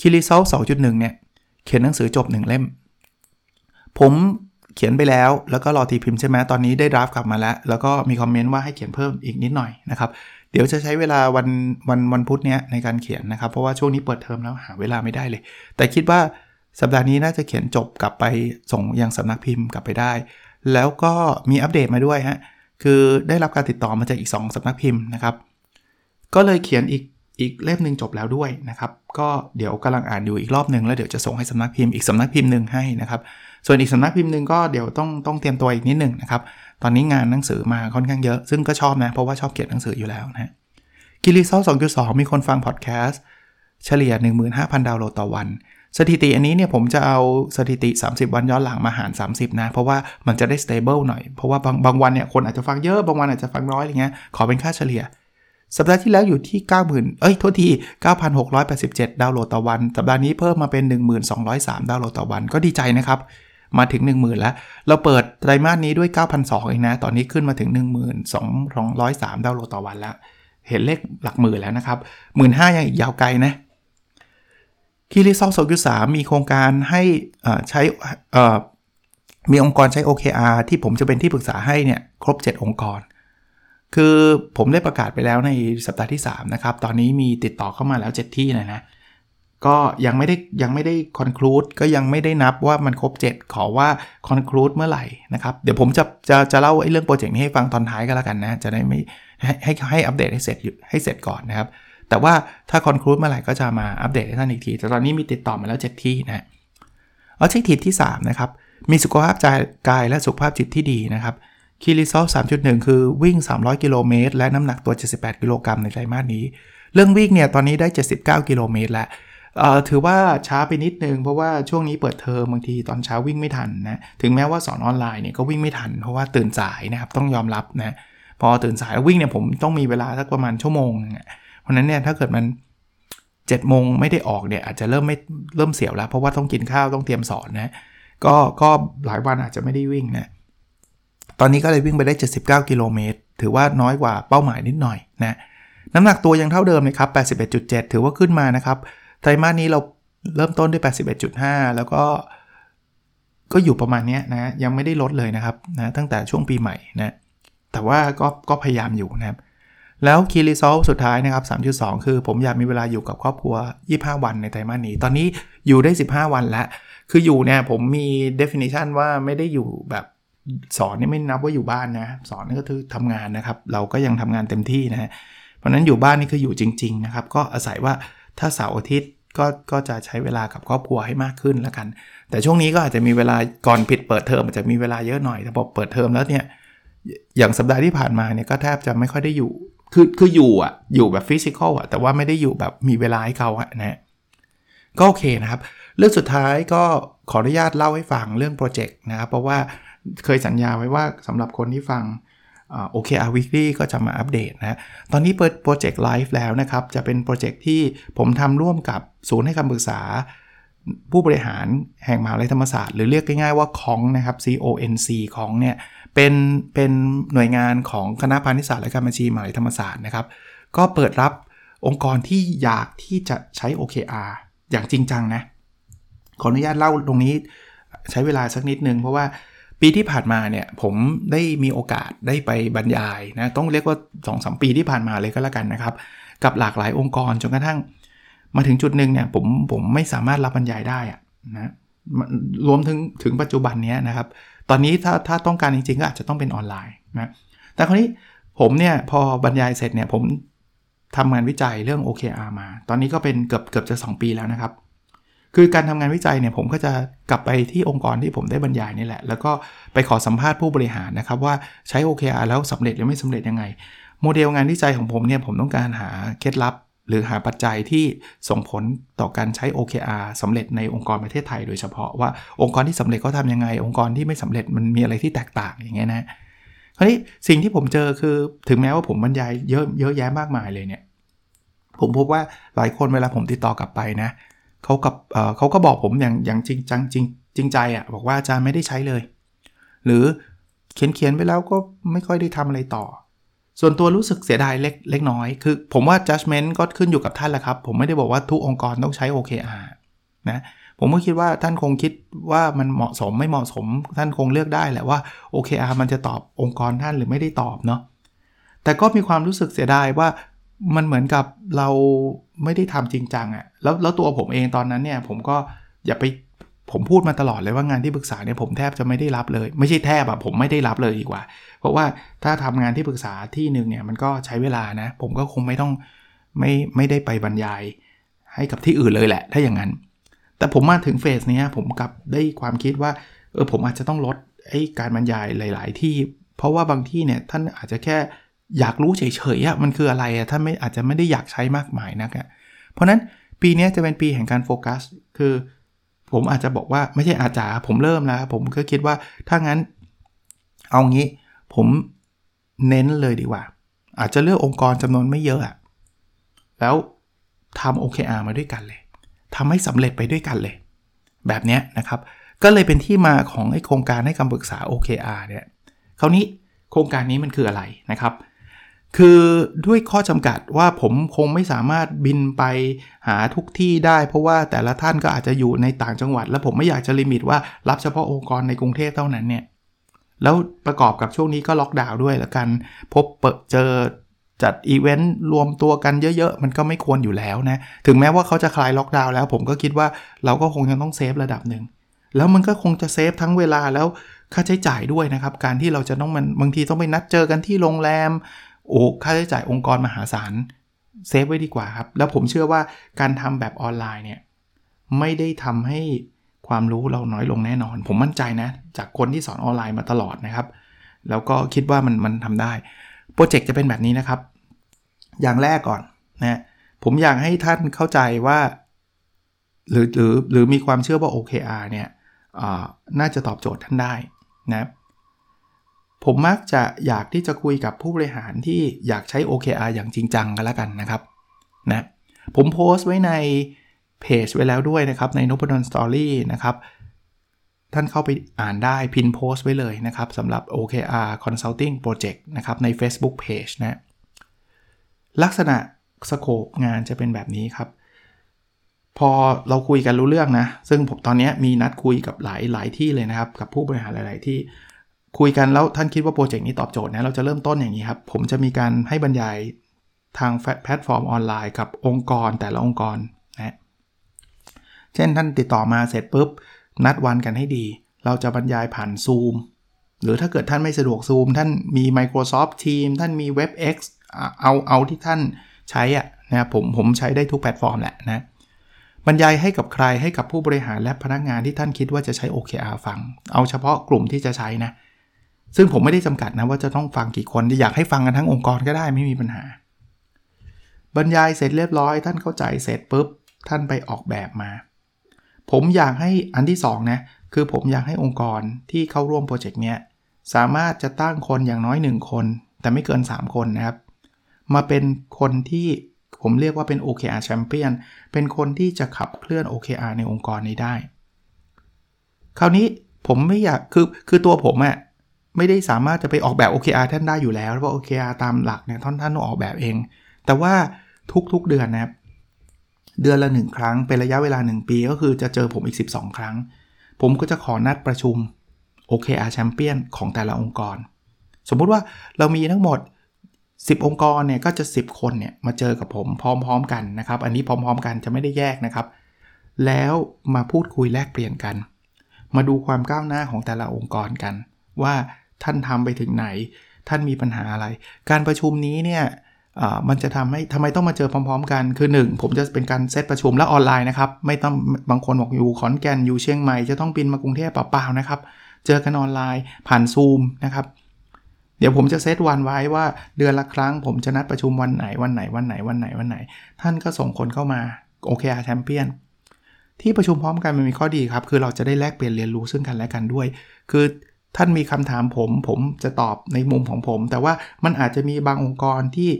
k i r i s o l 2.1 เนี่ย เขียนหนังสือจบ 1 เล่ม ผมเขียนไปแล้ว แล้วก็รอทีพิมพ์ใช่ไหมตอนนี้ได้ดราฟกลับมาแล้ว แล้วก็มีคอมเมนต์ว่าให้เขียนเพิ่มอีกนิดหน่อยนะครับ เดี๋ยวจะใช้เวลาวันวันวันพุธเนี้ยในการเขียนนะครับ เพราะว่าช่วงนี้เปิดเทอมแล้วหาเวลาไม่ได้เลย แต่คิดว่าสัปดาห์นี้น่าจะเขียนจบกลับไปส่งยังสำนักพิมพ์กลับไปได้ แล้วก็มีอัปเดตมาด้วยฮะ คือได้รับการติดต่อมาจากอีก 2สำนักพิมพ์นะครับ ก็เลยเขียนอีกอีกเล่มหนึ่งจบแล้วด้วยนะครับ ก็เดี๋ยวกำลังอ่านอยู่อีกรอบหนึ่งแล้วเดี๋ยวจะส่งให้สำนักพิมพ์อีกสำนักพิมพ์หนึ่งให้นะครับ ส่วนอีกสำนักพิมพ์หนึ่งก็เดี๋ยวต้องต้องเตรียมตัวอีกนิดหนึ่งนะครับ ตอนนี้งานหนังสือมาค่อนข้างเยอะ ซึ่งก็ชอบนะ เพราะว่าชอบเขียนหนังสืออยู่แล้วนะกิริซอล2.2 มีคนฟังพอดแคสต์เฉลี่ย 15,000 ดาวน์โหลดต่อวัน สถิติอันนี้เนี่ยผมจะเอาสถิติ 30 วันย้อนหลังมาหาร 30 นะ เพราะว่ามันจะได้ stable หน่อย เพราะว่าบางบางวันเนี่ยคนอาจจะฟังเยอะ บางวันอาจจะฟังน้อยอะไรเงี้ย ขอเป็นค่าเฉลี่ย สัปดาห์ที่แล้วอยู่ที่ 90,000 เอ้ยโทษที 9,687 ดาวน์โหลดต่อวัน สัปดาห์นี้เพิ่มมาเป็น 1203 ดาวน์โหลดต่อวัน ก็ดีใจนะครับ มาถึง 10,000 แล้ว เราเปิดไตรมาสนี้ด้วย 9,200เองนะ ตอนนี้ขึ้นมาถึง 1203 ดาวน์โหลดต่อวันแล้ว เห็นเลขหลักหมื่นแล้วนะครับ 1 5ื่นยังอีกยาวไกลนะคีรีซอลโซกุสามีโครงการให้ใช้มีองค์กรใช้ OKR ที่ผมจะเป็นที่ปรึกษาให้เนี่ยครบ 7 องค์กร คือผมได้ประกาศไปแล้วในสัปดาห์ที่ 3 นะครับ ตอนนี้มีติดต่อเข้ามาแล้ว 7 ที่นะนะ ก็ยังไม่ได้ยังไม่ได้คอนคลูดก็ยังไม่ได้นับว่ามันครบ 7 ขอว่าคอนคลูดเมื่อไหร่นะครับ เดี๋ยวผมจะจะจะเล่าไอ้เรื่องโปรเจกต์นี้ให้ฟังตอนท้ายก็แล้วกันนะ จะได้ไม่ให้ให้ให้อัปเดตให้เสร็จให้เสร็จก่อนนะครับ แต่ว่าถ้าคอนคลูดเมื่อไหร่ก็จะมาอัปเดตให้ท่านอีกที แต่ตอนนี้มีติดต่อมาแล้ว 7 ที่นะออบเจกตีที่3นะครับ มีสุขภาพใจกายและสุขภาพจิตที่ดีนะครับ คีรีซอล3.1 คือวิ่ง 300 กิโลเมตรและน้ำหนักตัว 78 กิโลกรัมในไตรมาสนี้ เรื่องวิ่งเนี่ยตอนนี้ได้ 79 กิโลเมตรแล้วถือว่าช้าไปนิดนึง เพราะว่าช่วงนี้เปิดเทอมบางทีตอนเช้าวิ่งไม่ทันนะ ถึงแม้ว่าสอนออนไลน์เนี่ยก็วิ่งไม่ทัน เพราะว่าตื่นสายนะครับ ต้องยอมรับนะ พอตื่นสายแล้ววิ่งเนี่ยผมต้องมีเวลาสักประมาณชั่วโมงเพราะนั้นเนี่ยถ้าเกิดมัน7โมงไม่ได้ออกเนี่ยอาจจะเริ่มไม่เริ่มเสียวแล้ว เพราะว่าต้องกินข้าวต้องเตรียมสอนนะก็ก็หลายวันอาจจะไม่ได้วิ่งนะ ตอนนี้ก็เลยวิ่งไปได้ 79 กิโลเมตร ถือว่าน้อยกว่าเป้าหมายนิดหน่อยนะน้ำหนักตัวยังเท่าเดิมเลยครับ 81.7 ถือว่าขึ้นมานะครับ ไตรมาสนี้เราเริ่มต้นด้วย 81.5 แล้วก็ก็อยู่ประมาณนี้นะยังไม่ได้ลดเลยนะครับนะตั้งแต่ช่วงปีใหม่นะแต่ว่าก็ก็พยายามอยู่นะครับ แล้วคีรีซอลสุดท้ายนะครับ 3.2 คือผมอยากมีเวลาอยู่กับครอบครัว 25 วันในไตรมาสนี้ ตอนนี้อยู่ได้ 15 วันแล้ว คืออยู่เนี่ยผมมี definition ว่าไม่ได้อยู่แบบ สอนนี่ไม่นับว่าอยู่บ้านนะ สอนนี่ก็คือทำงานนะครับ เราก็ยังทำงานเต็มที่นะเพราะนั้นอยู่บ้านนี่คืออยู่จริง ๆ นะครับ ก็อาศัยว่าถ้าเสาร์อาทิตย์ก็ก็จะใช้เวลากับครอบครัวให้มากขึ้นแล้วกัน แต่ช่วงนี้ก็อาจจะมีเวลาก่อนปิดเปิดเทอมอาจจะมีเวลาเยอะหน่อยแต่พอเปิดเทอมแล้วเนี่ยอย่างสัปดาห์ที่ผ่านมาเนี่ยก็แทบจะไม่ค่อยได้อยู่ คือคืออยู่อะอยู่แบบ physical อะแต่ว่าไม่ได้อยู่แบบมีเวลาให้เขาอะนะก็โอเคนะครับ เรื่องสุดท้ายก็ขออนุญาตเล่าให้ฟังเรื่องโปรเจกต์นะครับเพราะว่า เคยสัญญาไว้ว่าสำหรับคนที่ฟัง OKR Weekly ก็จะมาอัปเดตนะตอนนี้เปิดโปรเจกต์ไลฟ์แล้วนะครับ จะเป็นโปรเจกต์ที่ผมทำร่วมกับศูนย์ให้คำปรึกษา ผู้บริหารแห่งมหาวิทยาลัยธรรมศาสตร์ หรือเรียกง่ายๆว่าคองนะครับ CONC ของเนี่ยเป็นเป็นหน่วยงานของคณะพาณิชยศาสตร์และการบัญชีมหาวิทยาลัยธรรมศาสตร์นะครับ ก็เปิดรับองค์กรที่อยากที่จะใช้ OKR อย่างจริงจังนะขออนุญาตเล่าตรงนี้ใช้เวลาสักนิดนึงเพราะว่า ปีที่ผ่านมาเนี่ยผมได้มีโอกาสได้ไปบรรยายนะต้องเรียกว่า2อสปีที่ผ่านมาเลยก็แล้วกันนะครับ กับหลากหลายองค์กรจนกระทั่ง มาถึงจุดหนึ่งเนี่ยผมผมไม่สามารถรับบรรยายได้นะรวมถึงถึงปัจจุบันนี้นะครับ ตอนนี้ถ้าถ้าต้องการจริงๆก็อาจจะต้องเป็นออนไลน์นะแต่คราวนี้ผมเนี่ยพอบรรยายเสร็จเนี่ยผมทำงานวิจัยเรื่อง OKR มา ตอนนี้ก็เป็นเกือบเกือบจะ 2 ปีแล้วนะครับ คือการทำงานวิจัยเนี่ยผมก็จะกลับไปที่องค์กรที่ผมได้บรรยายนี่แหละ แล้วก็ไปขอสัมภาษณ์ผู้บริหารนะครับว่าใช้ OKR แล้วสำเร็จหรือไม่สำเร็จยังไง โมเดลงานวิจัยของผมเนี่ยผมต้องการหาเคล็ดลับ หรือหาปัจจัยที่ส่งผลต่อการใช้ OKR สำเร็จในองค์กรประเทศไทย โดยเฉพาะว่าองค์กรที่สำเร็จเขาทำยังไง องค์กรที่ไม่สำเร็จมันมีอะไรที่แตกต่างอย่างเงี้ยนะคราวนี้สิ่งที่ผมเจอคือถึงแม้ว่าผมบรรยายเยอะเยอะแยะมากมายเลยเนี่ยผมพบว่าหลายคนเวลาผมติดต่อกลับไปนะ เขากับเขาก็บอกผมอย่างอย่างจริงจังจริงจริงใจอะ่ะบอกว่าอาจารย์ไม่ได้ใช้เลย หรือเขียนเขียนไปแล้วก็ไม่ค่อยได้ทำอะไรต่อ ส่วนตัวรู้สึกเสียดายเล็กเล็กน้อย คือผมว่า judgment ก็ขึ้นอยู่กับท่านแหละครับ ผมไม่ได้บอกว่าทุกองค์กรต้องใช้ OKR นะผมก็คิดว่าท่านคงคิดว่ามันเหมาะสมไม่เหมาะสม ท่านคงเลือกได้แหละว่า OKR มันจะตอบองค์กรท่านหรือไม่ได้ตอบเนาะแต่ก็มีความรู้สึกเสียดายว่า มันเหมือนกับเราไม่ได้ทำจริงจังอะ่ะแล้วแล้วตัวผมเองตอนนั้นเนี่ย ผมก็อย่าไปผมพูดมาตลอดเลยว่างานที่ปรึกษาเนี่ยผมแทบจะไม่ได้รับเลย ไม่ใช่แทบอะผมไม่ได้รับเลยดีกว่า เพราะว่าถ้าทำงานที่ปรึกษาที่หนึ่งเนี่ยมันก็ใช้เวลานะ ผมก็คงไม่ต้องไม่ไม่ได้ไปบรรยายให้กับที่อื่นเลยแหละ ถ้าอย่างนั้น แต่ผมมาถึงเฟสนี้ผมกลับได้ความคิดว่าเออผมอาจจะต้องลดไอ้การบรรยายหลาย ๆ ที่ เพราะว่าบางที่เนี่ยท่านอาจจะแค่ อยากรู้เฉยๆอะมันคืออะไรอะท่านไม่อาจจะไม่ได้อยากใช้มากมายนักอะเพราะนั้นปีนี้จะเป็นปีแห่งการโฟกัส คือ ผมอาจจะบอกว่าไม่ใช่อาจารย์ผมเริ่มแล้วผมก็คิดว่าถ้างั้น เอางี้ผมเน้นเลยดีกว่า อาจจะเลือกองค์กรจำนวนไม่เยอะอะแล้วทำ OKR มาด้วยกันเลยทำให้สำเร็จไปด้วยกันเลย แบบนี้นะครับ ก็เลยเป็นที่มาของไอโครงการให้คำปรึกษา OKR เนี่ยคราวนี้โครงการนี้มันคืออะไรนะครับ คือด้วยข้อจำกัดว่าผมคงไม่สามารถบินไปหาทุกที่ได้ เพราะว่าแต่ละท่านก็อาจจะอยู่ในต่างจังหวัด แล้วผมไม่อยากจะลิมิตว่ารับเฉพาะองค์กรในกรุงเทพเท่านั้นเนี่ยแล้วประกอบกับช่วงนี้ก็ล็อกดาวน์ด้วยแล้วกัน พบเปิดเจอจัดอีเวนต์รวมตัวกันเยอะๆ มันก็ไม่ควรอยู่แล้วนะ ถึงแม้ว่าเขาจะคลายล็อกดาวน์แล้ว ผมก็คิดว่าเราก็คงจะต้อง save ระดับหนึ่ง แล้วมันก็คงจะ save ทั้งเวลาแล้วค่าใช้จ่ายด้วยนะครับ การที่เราจะต้องมันบางทีต้องไปนัดเจอกันที่โรงแรม โอ้ค่าใช้จ่ายองค์กรมหาศาล save ไว้ดีกว่าครับ แล้วผมเชื่อว่าการทำแบบออนไลน์เนี่ยไม่ได้ทำให้ความรู้เราน้อยลงแน่นอน ผมมั่นใจนะ จากคนที่สอนออนไลน์มาตลอดนะครับ แล้วก็คิดว่ามันมันทำได้ โปรเจกต์จะเป็นแบบนี้นะครับ อย่างแรกก่อนนะผมอยากให้ท่านเข้าใจว่า หรือหรือหรือมีความเชื่อว่า OKR เนี่ยน่าจะตอบโจทย์ท่านได้นะ ผมมักจะอยากที่จะคุยกับผู้บริหารที่อยากใช้ OKR อย่างจริงจังกันแล้วกันนะครับนะผมโพสต์ไว้ในเพจไว้แล้วด้วยนะครับ ใน n o p ด d o n Story นะครับ ท่านเข้าไปอ่านได้พินโพสต์ไว้เลยนะครับสำหรับ OKR Consulting Project นะครับใน Facebook Page นะ ลักษณะสโคปงานจะเป็นแบบนี้ครับ พอเราคุยกันรู้เรื่องนะ ซึ่งผมตอนนี้มีนัดคุยกับหลายหลายที่เลยนะครับ กับผู้บริหารหลาย ๆ ที่ คุยกันแล้วท่านคิดว่าโปรเจกต์นี้ตอบโจทย์นะเราจะเริ่มต้นอย่างนี้ครับ ผมจะมีการให้บรรยายทางแพลตฟอร์มออนไลน์กับองค์กรแต่ละองค์กรนะเช่นท่านติดต่อมาเสร็จปุ๊บ นัดวันกันให้ดี เราจะบรรยายผ่าน Zoom หรือถ้าเกิดท่านไม่สะดวก Zoom ท่านมี Microsoft Teams ท่านมี WebEx เอาเอาที่ท่านใช้อะนะผมผมใช้ได้ทุกแพลตฟอร์มแหละนะบรรยายให้กับใครให้กับผู้บริหารและพนักงานที่ท่านคิดว่าจะใช้ OKR ฟัง เอาเฉพาะกลุ่มที่จะใช้นะ ซึ่งผมไม่ได้จำกัดนะว่าจะต้องฟังกี่คนอยากให้ฟังกันทั้งองค์กรก็ได้ไม่มีปัญหา บรรยายเสร็จเรียบร้อย ท่านเข้าใจเสร็จปุ๊บ ท่านไปออกแบบมา ผมอยากให้อันที่2นะคือผมอยากให้องค์กรที่เข้าร่วมโปรเจกต์เนี้ยสามารถจะตั้งคนอย่างน้อย 1 คน แต่ไม่เกิน 3 คนนะครับ มาเป็นคนที่ผมเรียกว่าเป็น OKR Champion เป็นคนที่จะขับเคลื่อน OKR ในองค์กรนี้ได้ คราวนี้ผมไม่อยากคือคือตัวผมอะ ไม่ได้สามารถจะไปออกแบบ OKR ท่านได้อยู่แล้วเพราะ OKR ตามหลักเนี่ยท่านท่านต้องออกแบบเอง แต่ว่าทุกๆเดือนนะครับเดือนละ 1 ครั้งเป็นระยะเวลา 1 ปีก็คือจะเจอผมอีก 12 ครั้ง ผมก็จะขอนัดประชุม OKR Champion ของแต่ละองค์กร สมมุติว่าเรามีทั้งหมด 10 องค์กรเนี่ยก็จะ 10 คนเนี่ยมาเจอกับผมพร้อม ๆ กันนะครับ อันนี้พร้อม ๆ กันจะไม่ได้แยกนะครับ แล้วมาพูดคุยแลกเปลี่ยนกัน มาดูความก้าวหน้าของแต่ละองค์กรกัน ว่า ท่านทำไปถึงไหน ท่านมีปัญหาอะไร การประชุมนี้เนี่ยมันจะทำให้ทำไมต้องมาเจอพร้อม ๆ กัน คือ 1 ผมจะเป็นการเซตประชุมและออนไลน์นะครับ ไม่ต้องบางคนบอกอยู่ขอนแก่นอยู่เชียงใหม่จะต้องบินมากรุงเทพเปล่าๆนะครับ เจอกันออนไลน์ผ่านซูมนะครับ เดี๋ยวผมจะเซตวันไว้ว่าเดือนละครั้ง ผมจะนัดประชุมวันไหนวันไหนวันไหนวันไหนวันไหน ท่านก็ส่งคนเข้ามาโอเคอาแชมเปี้ยนที่ประชุมพร้อมกันมันมีข้อดีครับ คือเราจะได้แลกเปลี่ยนเรียนรู้ซึ่งกันและกันด้วย คือ ท่านมีคำถามผม ผมจะตอบในมุมของผม แต่ว่ามันอาจจะมีบางองค์กรที่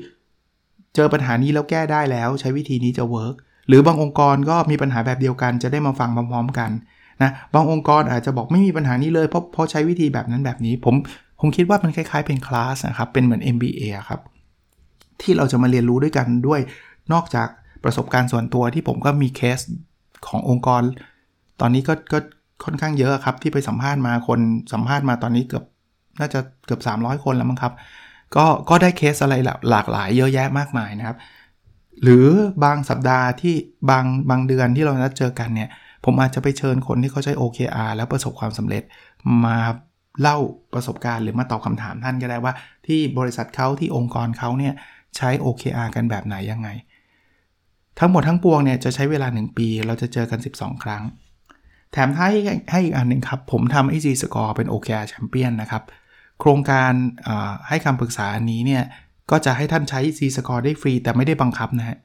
เจอปัญหานี้แล้วแก้ได้แล้ว ใช้วิธีนี้จะเวิร์กหรือบางองค์กรก็มีปัญหาแบบเดียวกันจะได้มาฟังพร้อมๆกันนะบางองค์กรอาจจะบอกไม่มีปัญหานี้เลยเพราะเพราะใช้วิธีแบบนั้นแบบนี้ ผมผมคิดว่ามันคล้ายๆเป็นคลาสนะครับเป็นเหมือน MBA ครับที่เราจะมาเรียนรู้ด้วยกันด้วย นอกจากประสบการณ์ส่วนตัวที่ผมก็มีเคสขององค์กร ตอนนี้ก็ก็ ค่อนข้างเยอะครับ ที่ไปสัมภาษณ์มาคนสัมภาษณ์มาตอนนี้เกือบน่าจะเกือบ 300 คนแล้วมั้งครับ ก็ก็ได้เคสอะไรหลากหลายเยอะแยะมากมายนะครับ หรือบางสัปดาห์ที่บางบางเดือนที่เรานัดเจอกันเนี่ย ผมอาจจะไปเชิญคนที่เขาใช้ OKR แล้วประสบความสำเร็จมาเล่าประสบการณ์หรือมาตอบคำถามท่านก็ได้ว่า ที่บริษัทเขาที่องค์กรเขาเนี่ยใช้ OKR กันแบบไหนยังไง ทั้งหมดทั้งปวงเนี่ยจะใช้เวลา 1 ปี เราจะเจอกัน 12 ครั้ง แถมให้ให้อีกอันหนึ่งครับ ผมทำ AG Score เป็น OKR Champion นะครับ โครงการให้คำปรึกษาอันนี้เนี่ยก็จะให้ท่านใช้ C Score ได้ฟรี แต่ไม่ได้บังคับนะฮะ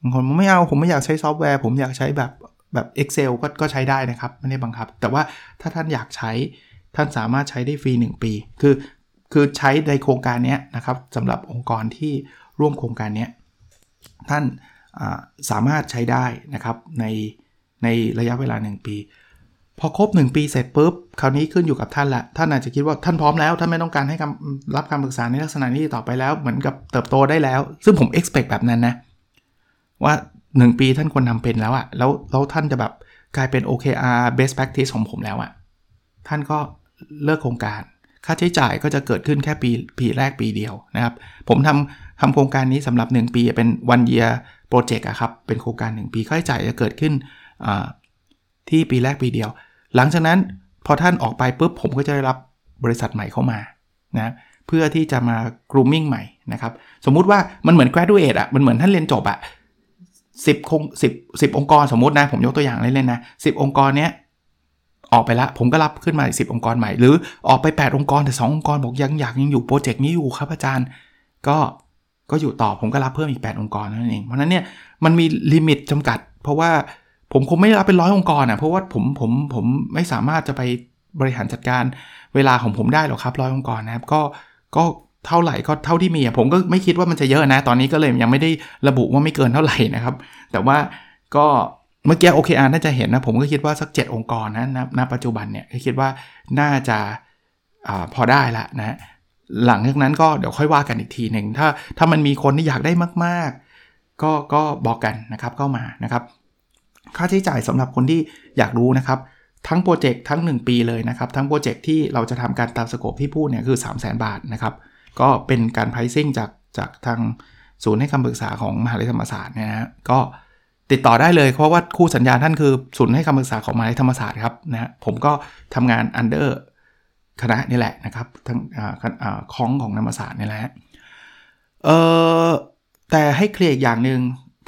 บางคนไม่เอาผมไม่อยากใช้ซอฟต์แวร์ ผมอยากใช้แบบแบบ Excel ก็ก็ใช้ได้นะครับ ไม่ได้บังคับ แต่ว่าถ้าท่านอยากใช้ท่านสามารถใช้ได้ฟรี 1 ปี คือคือใช้ในโครงการนี้นะครับสำหรับองค์กรที่ร่วมโครงการนี้ท่านสามารถใช้ได้นะครับในในระยะเวลา 1 ปี พอครบ 1 ปีเสร็จปุ๊บคราวนี้ขึ้นอยู่กับท่านละท่านอาจจะคิดว่าท่านพร้อมแล้วท่านไม่ต้องการให้รับคำปรึกษาในลักษณะนี้ต่อไปแล้วเหมือนกับเติบโตได้แล้ว ซึ่งผม expect แบบนั้นนะว่า 1 ปีท่านควรทาเป็นแล้วอะแล้วแล้วท่านจะแบบกลายเป็น OKR best practice ของผมแล้วอะท่านก็เลิกโครงการ ค่าใช้จ่ายก็จะเกิดขึ้นแค่ปีปีแรกปีเดียวนะครับ ผมทำทำโครงการนี้สำหรับ 1 ปีเป็น one year project อะครับเป็นโครงการ 1 ปีค่าใช้จ่ายจะเกิดขึ้นที่ปีแรกปีเดียว หลังจากนั้นพอท่านออกไปปุ๊บผมก็จะได้รับบริษัทใหม่เข้ามานะเพื่อที่จะมา grooming ใหม่นะครับสมมุติว่ามันเหมือน graduate อะมันเหมือนท่านเรียนจบอะสิบคงสิบสิบองค์กรสมมตินะ ผมยกตัวอย่างเล่นๆนะสิบองค์กรเนี้ยออกไปละ ผมก็รับขึ้นมาอีกสิบองค์กรใหม่ หรือออกไป 8 องค์กรแต่ 2 องค์กรบอกยังอยากยังอยู่โปรเจกต์นี้อยู่ครับอาจารย์ ก็ก็อยู่ต่อผมก็รับเพิ่มอีก 8 องค์กรนั่นเอง เพราะนั้นเนี่ยมันมี limit จำกัด เพราะว่า ผมคงไม่รับเป็นร้อยองค์กรอะเพราะว่าผมผมผมไม่สามารถจะไปบริหารจัดการเวลาของผมได้หรอกครับร้อยองค์กรนะครับก็ก็เท่าไหร่ก็เท่าที่มีผมก็ไม่คิดว่ามันจะเยอะนะ ตอนนี้ก็เลยยังไม่ได้ระบุว่าไม่เกินเท่าไหร่นะครับ แต่ว่าก็เมื่อกี้โอเคอาร์น่าจะเห็นนะ ผมก็คิดว่าสัก 7 องค์กรนะณปัจจุบันเนี่ยคิดว่าน่าจะอพอได้ละนะ หลังจากนั้นก็เดี๋ยวค่อยว่ากันอีกทีหนึ่งถ้าถ้ามันมีคนที่อยากได้มาก ๆ ก็ก็บอกกันนะครับเข้ามานะครับ ค่าใช้จ่ายสำหรับคนที่อยากรู้นะครับ ทั้งโปรเจกต์ทั้ง 1 ปีเลยนะครับ ทั้งโปรเจกต์ที่เราจะทำการตาม scope ที่พูดเนี่ยคือ 3 0 0 0 0 0 บาทนะครับ ก็เป็นการ pricing จากจากทางศูนย์ให้คำปรึกษาของมหาวิทยาลัยธรรมศาสตร์นะฮะก็ติดต่อได้เลยเพราะว่าคู่สัญญาท่านคือศูนย์ให้คำปรึกษาของมหาวิทยาลัยธรรมศาสตร์ครับนะผมก็ทำงาน under คณะนี่แหละนะครับทาง CONC ของธรรมศาสตร์นี่แหละเออแต่ให้เคลียร์อีกอย่างหนึ่ง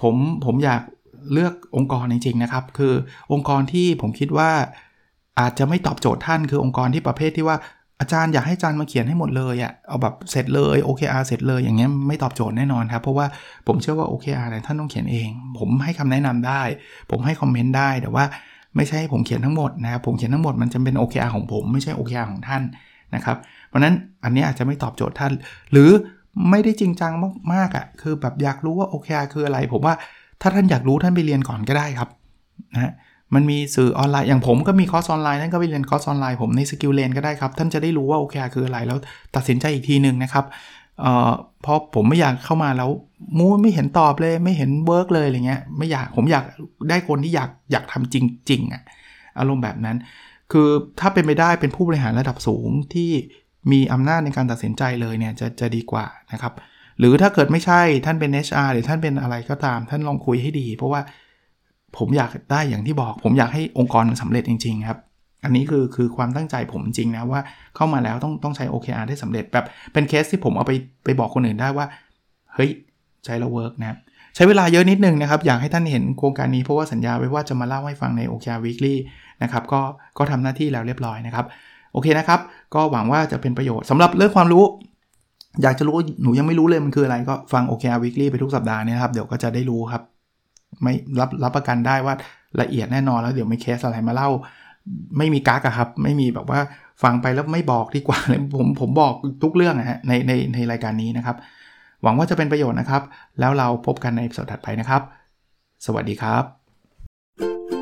ผมผมอยาก เลือกองค์กรจริงๆนะครับ คือองค์กรที่ผมคิดว่าอาจจะไม่ตอบโจทย์ท่านคือองค์กรที่ประเภทที่ว่าอาจารย์อยากให้อาจารย์มาเขียนให้หมดเลยอะ่ะเอาแบบเสร็จเลย OKR เสร็จเลยอย่างเงี้ยไม่ตอบโจทย์แน่นอนครับ เพราะว่าผมเชื่อว่า OKR เนี่ยท่านต้องเขียนเอง ผมให้คำแนะนำได้ ผมให้คอมเมนต์ได้แต่ว่าไม่ใช่ผมเขียนทั้งหมดนะครับผมเขียนทั้งหมดมันจะเป็น OKR ของผมไม่ใช่ OKR ของท่านนะครับ เพราะนั้นอันนี้อาจจะไม่ตอบโจทย์ท่าน หรือไม่ได้จริงจังมากๆอะ่ะคือแบบอยากรู้ว่า OKR คืออะไร ผมว่า ถ้าท่านอยากรู้ท่านไปเรียนก่อนก็ได้ครับนะมันมีสื่อออนไลน์อย่างผมก็มีคอร์สออนไลน์ท่านก็ไปเรียนคอร์สออนไลน์ผมใน SkillLane ก็ได้ครับ ท่านจะได้รู้ว่า OKR คืออะไร แล้วตัดสินใจอีกทีหนึ่งนะครับเอ่อเพราะผมไม่อยากเข้ามาแล้วมูไม่เห็นตอบเลยไม่เห็น work เลยอะไรเงี้ยไม่อยากผมอยากได้คนที่อยากอยากทำจริงๆอะอารมณ์แบบนั้น คือถ้าเป็นไปได้เป็นผู้บริหารระดับสูงที่มีอำนาจในการตัดสินใจเลยเนี่ยจะจะดีกว่านะครับ หรือถ้าเกิดไม่ใช่ท่านเป็น HR หรือท่านเป็นอะไรก็ตาม ท่านลองคุยให้ดี เพราะว่าผมอยากได้อย่างที่บอก ผมอยากให้องค์กรสำเร็จจริง ๆ ครับ อันนี้คือคือความตั้งใจผมจริงนะว่าเข้ามาแล้วต้องต้องใช้ OKR ได้สำเร็จแบบเป็นเคสที่ผมเอาไปไปบอกคนอื่นได้ว่า เฮ้ยใช้แล้ว work นะครับใช้เวลาเยอะนิดนึงนะครับ อยากให้ท่านเห็นโครงการนี้เพราะว่าสัญญาไว้ว่าจะมาเล่าให้ฟังใน OKR Weekly นะครับก็ก็ทำหน้าที่แล้วเรียบร้อยนะครับ โอเคนะครับ ก็หวังว่าจะเป็นประโยชน์สำหรับเรื่องความรู้ อยากจะรู้หนูยังไม่รู้เลยมันคืออะไรก็ฟัง OKR Weekly ไปทุกสัปดาห์นี้ครับ เดี๋ยวก็จะได้รู้ครับ ไม่รับรับประกันได้ว่าละเอียดแน่นอนแล้วเดี๋ยวไม่เคสอะไรมาเล่า ไม่มีกักอะครับ ไม่มีแบบว่าฟังไปแล้วไม่บอกดีกว่าเลยผมผมบอกทุกเรื่องนะฮะในในในรายการนี้นะครับ หวังว่าจะเป็นประโยชน์นะครับ แล้วเราพบกันในสัปดาห์ถัดไปนะครับ สวัสดีครับ